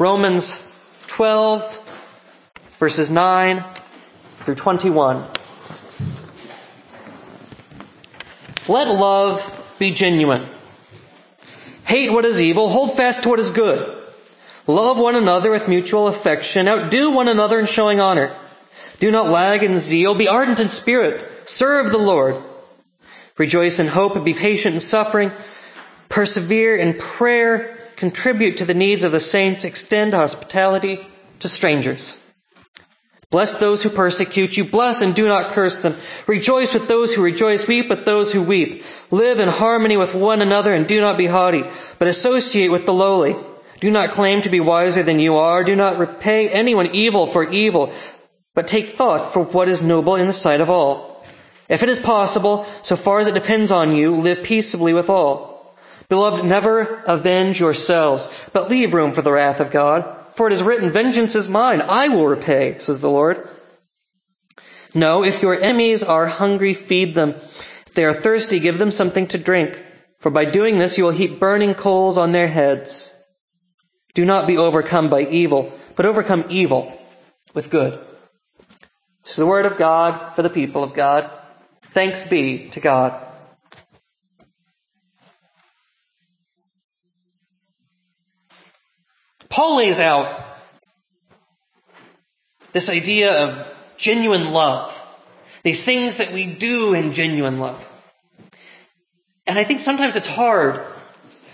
Romans 12, verses 9 through 21. Let love be genuine. Hate what is evil, hold fast to what is good. Love one another with mutual affection, outdo one another in showing honor. Do not lag in zeal, be ardent in spirit, serve the Lord. Rejoice in hope, and be patient in suffering, persevere in prayer, contribute to the needs of the saints, extend hospitality to strangers. Bless those who persecute you, bless and do not curse them. Rejoice with those who rejoice, weep with those who weep. Live in harmony with one another and do not be haughty, but associate with the lowly. Do not claim to be wiser than you are. Do not repay anyone evil for evil, but take thought for what is noble in the sight of all. If it is possible, so far as it depends on you, live peaceably with all. Beloved, never avenge yourselves, but leave room for the wrath of God. For it is written, Vengeance is mine, I will repay, says the Lord. No, if your enemies are hungry, feed them. If they are thirsty, give them something to drink. For by doing this, you will heap burning coals on their heads. Do not be overcome by evil, but overcome evil with good. This is the word of God for the people of God. Thanks be to God. Paul lays out this idea of genuine love, these things that we do in genuine love. And I think sometimes it's hard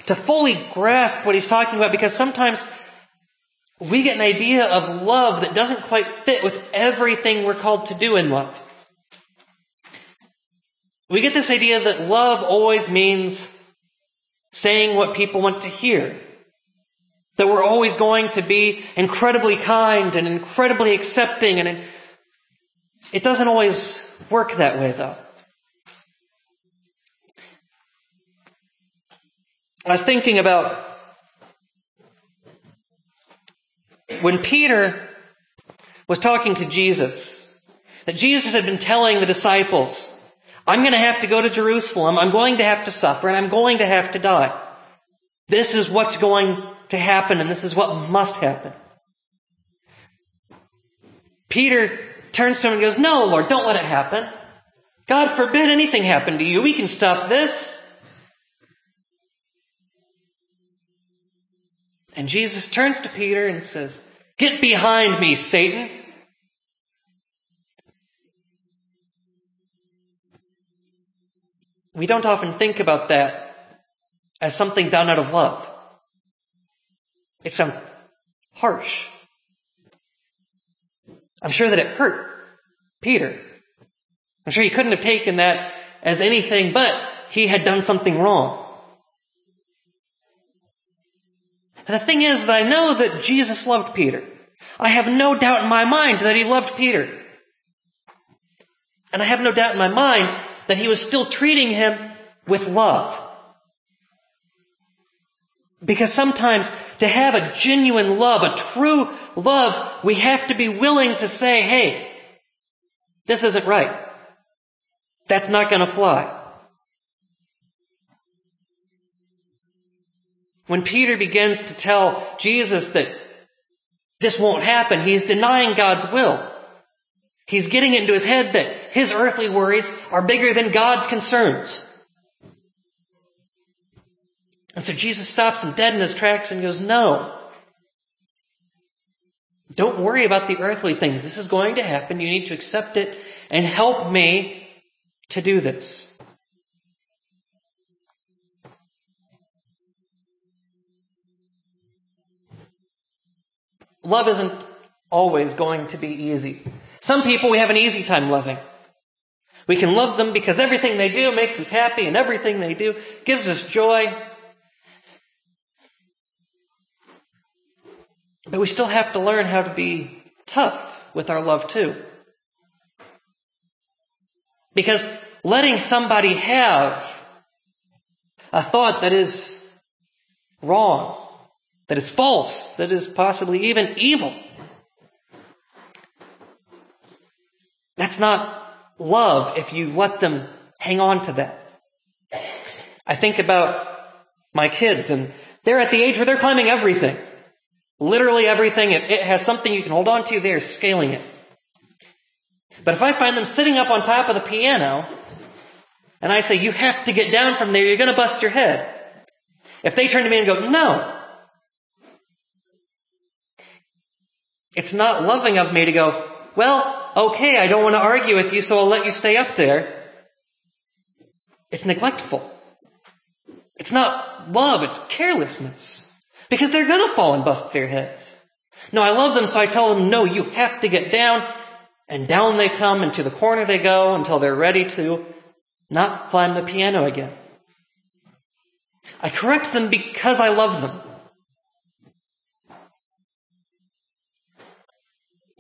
to fully grasp what he's talking about because sometimes we get an idea of love that doesn't quite fit with everything we're called to do in love. We get this idea that love always means saying what people want to hear. That we're always going to be incredibly kind and incredibly accepting, and it doesn't always work that way, though. I was thinking about when Peter was talking to Jesus, that Jesus had been telling the disciples, I'm going to have to go to Jerusalem, I'm going to have to suffer, and I'm going to have to die. This is what's going to happen, and this is what must happen. Peter turns to him and goes, No, Lord, don't let it happen. God forbid anything happen to you. We can stop this. And Jesus turns to Peter and says, Get behind me, Satan. We don't often think about that as something done out of love. It sounds um, harsh. I'm sure that it hurt Peter. I'm sure he couldn't have taken that as anything but he had done something wrong. And the thing is that I know that Jesus loved Peter. I have no doubt in my mind that he loved Peter. And I have no doubt in my mind that he was still treating him with love. Because sometimes to have a genuine love, a true love, we have to be willing to say, hey, this isn't right. That's not going to fly. When Peter begins to tell Jesus that this won't happen, he's denying God's will. He's getting into his head that his earthly worries are bigger than God's concerns. And so Jesus stops him dead in his tracks and goes, No. Don't worry about the earthly things. This is going to happen. You need to accept it and help me to do this. Love isn't always going to be easy. Some people we have an easy time loving. We can love them because everything they do makes us happy and everything they do gives us joy. But we still have to learn how to be tough with our love too. Because letting somebody have a thought that is wrong, that is false, that is possibly even evil, that's not love if you let them hang on to that. I think about my kids, and they're at the age where they're climbing everything. Literally everything, it, it has something you can hold on to, they're scaling it. But if I find them sitting up on top of the piano, and I say, you have to get down from there, you're going to bust your head. If they turn to me and go, no, it's not loving of me to go, well, okay, I don't want to argue with you, so I'll let you stay up there. It's neglectful. It's not love, it's carelessness. Because they're going to fall and bust their heads. No, I love them, so I tell them, no, you have to get down. And down they come, and to the corner they go until they're ready to not climb the piano again. I correct them because I love them.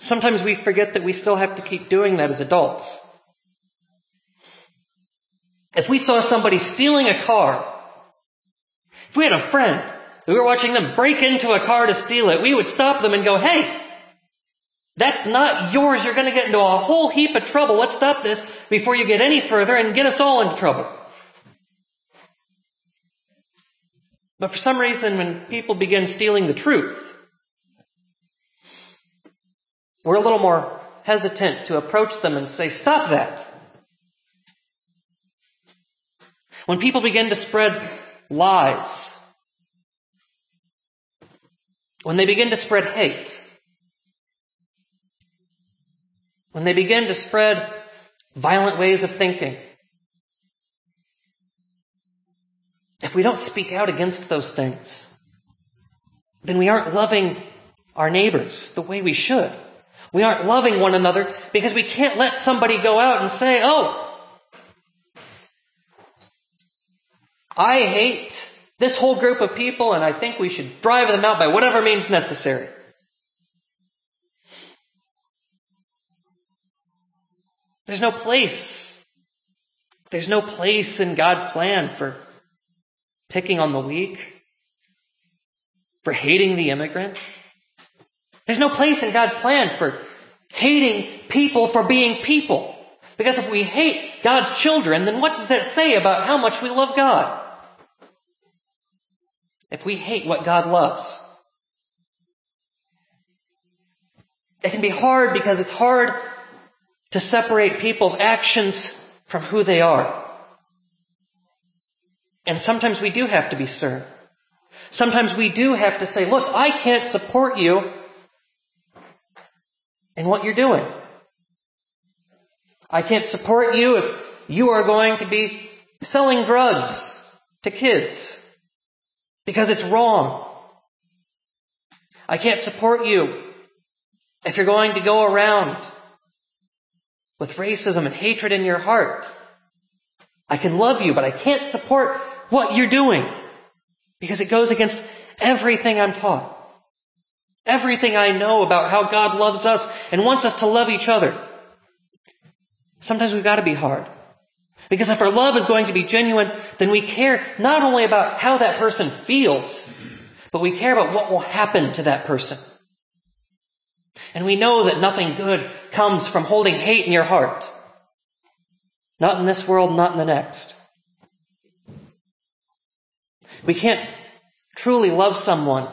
Sometimes we forget that we still have to keep doing that as adults. If we saw somebody stealing a car, if we had a friend, we were watching them break into a car to steal it, we would stop them and go, hey, that's not yours. You're going to get into a whole heap of trouble. Let's stop this before you get any further and get us all into trouble. But for some reason, when people begin stealing the truth, we're a little more hesitant to approach them and say, Stop that. When people begin to spread lies, when they begin to spread hate, when they begin to spread violent ways of thinking, if we don't speak out against those things, then we aren't loving our neighbors the way we should. We aren't loving one another because we can't let somebody go out and say, oh, I hate this whole group of people and I think we should drive them out by whatever means necessary. There's no place. There's no place in God's plan for picking on the weak, for hating the immigrant. There's no place in God's plan for hating people for being people. Because if we hate God's children, then what does that say about how much we love God? If we hate what God loves, it can be hard because it's hard to separate people's actions from who they are. And sometimes we do have to be stern. Sometimes we do have to say, look, I can't support you in what you're doing. I can't support you if you are going to be selling drugs to kids because it's wrong. I can't support you if you're going to go around with racism and hatred in your heart. I can love you, but I can't support what you're doing because it goes against everything I'm taught. Everything I know about how God loves us and wants us to love each other. Sometimes we've got to be hard. Because if our love is going to be genuine, then we care not only about how that person feels, but we care about what will happen to that person. And we know that nothing good comes from holding hate in your heart. Not in this world, not in the next. We can't truly love someone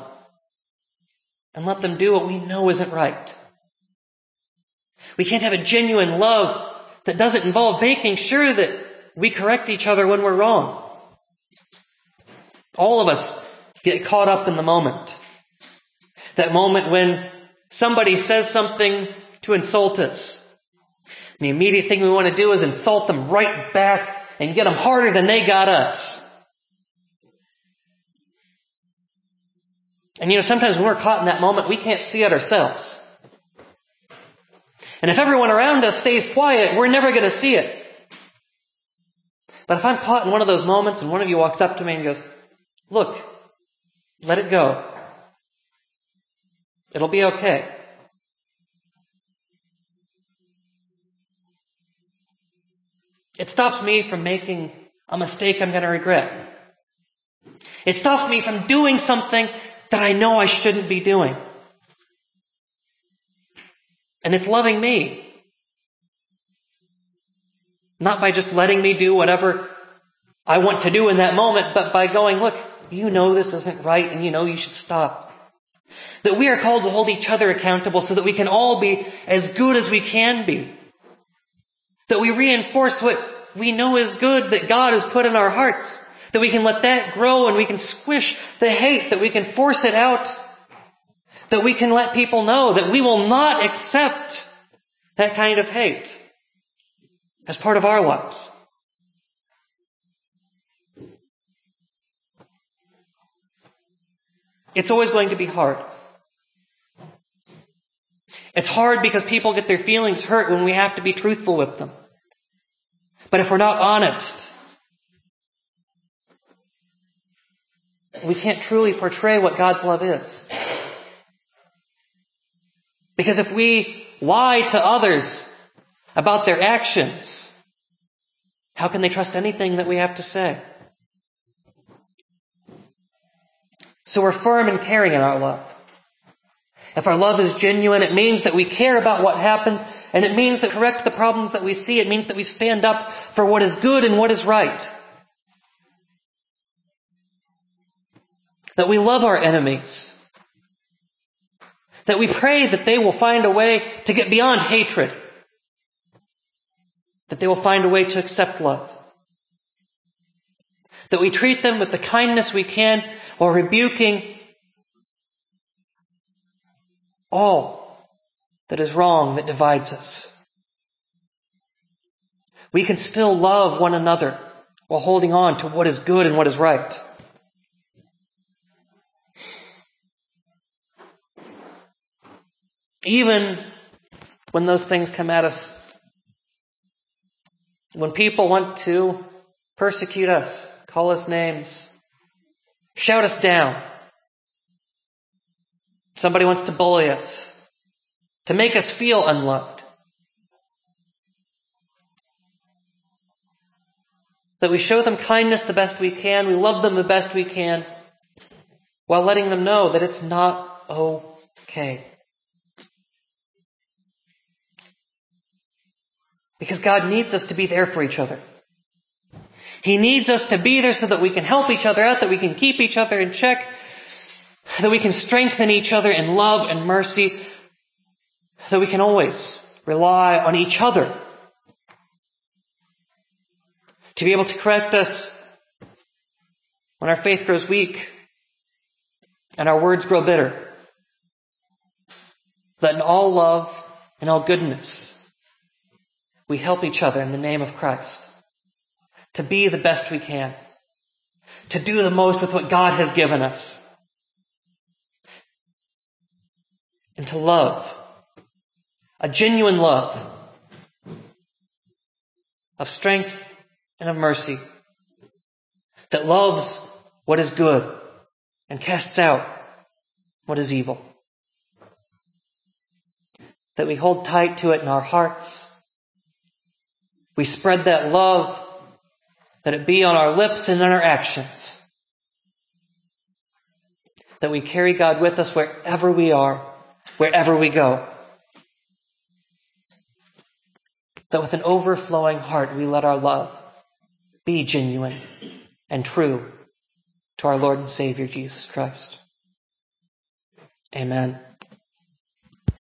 and let them do what we know isn't right. We can't have a genuine love that doesn't involve making sure that we correct each other when we're wrong. All of us get caught up in the moment. That moment when somebody says something to insult us. And the immediate thing we want to do is insult them right back and get them harder than they got us. And you know, sometimes when we're caught in that moment, we can't see it ourselves. And if everyone around us stays quiet, we're never going to see it. But if I'm caught in one of those moments and one of you walks up to me and goes, Look, let it go. It'll be okay. It stops me from making a mistake I'm going to regret. It stops me from doing something that I know I shouldn't be doing. And it's loving me. Not by just letting me do whatever I want to do in that moment, but by going, look, you know this isn't right and you know you should stop. That we are called to hold each other accountable so that we can all be as good as we can be. That we reinforce what we know is good that God has put in our hearts. That we can let that grow and we can squish the hate, that we can force it out. That we can let people know that we will not accept that kind of hate as part of our lives. It's always going to be hard. It's hard because people get their feelings hurt when we have to be truthful with them. But if we're not honest, we can't truly portray what God's love is. Because if we lie to others about their actions, how can they trust anything that we have to say? So we're firm and caring in our love. If our love is genuine, it means that we care about what happens, and it means that we correct the problems that we see. It means that we stand up for what is good and what is right. That we love our enemies. That we pray that they will find a way to get beyond hatred. That they will find a way to accept love. That we treat them with the kindness we can while rebuking all that is wrong that divides us. We can still love one another while holding on to what is good and what is right. Even when those things come at us, when people want to persecute us, call us names, shout us down, Somebody wants to bully us, to make us feel unloved. That we show them kindness the best we can, we love them the best we can, while letting them know that it's not okay. Because God needs us to be there for each other. He needs us to be there so that we can help each other out, that we can keep each other in check, that we can strengthen each other in love and mercy, that we can always rely on each other to be able to correct us when our faith grows weak and our words grow bitter. That in all love and all goodness, we help each other in the name of Christ to be the best we can, to do the most with what God has given us. and to love. A genuine love of strength and of mercy that loves what is good and casts out what is evil. That we hold tight to it in our hearts. We spread that love, that it be on our lips and in our actions. That we carry God with us wherever we are wherever we go. That with an overflowing heart we let our love be genuine and true to our Lord and Savior Jesus Christ. Amen.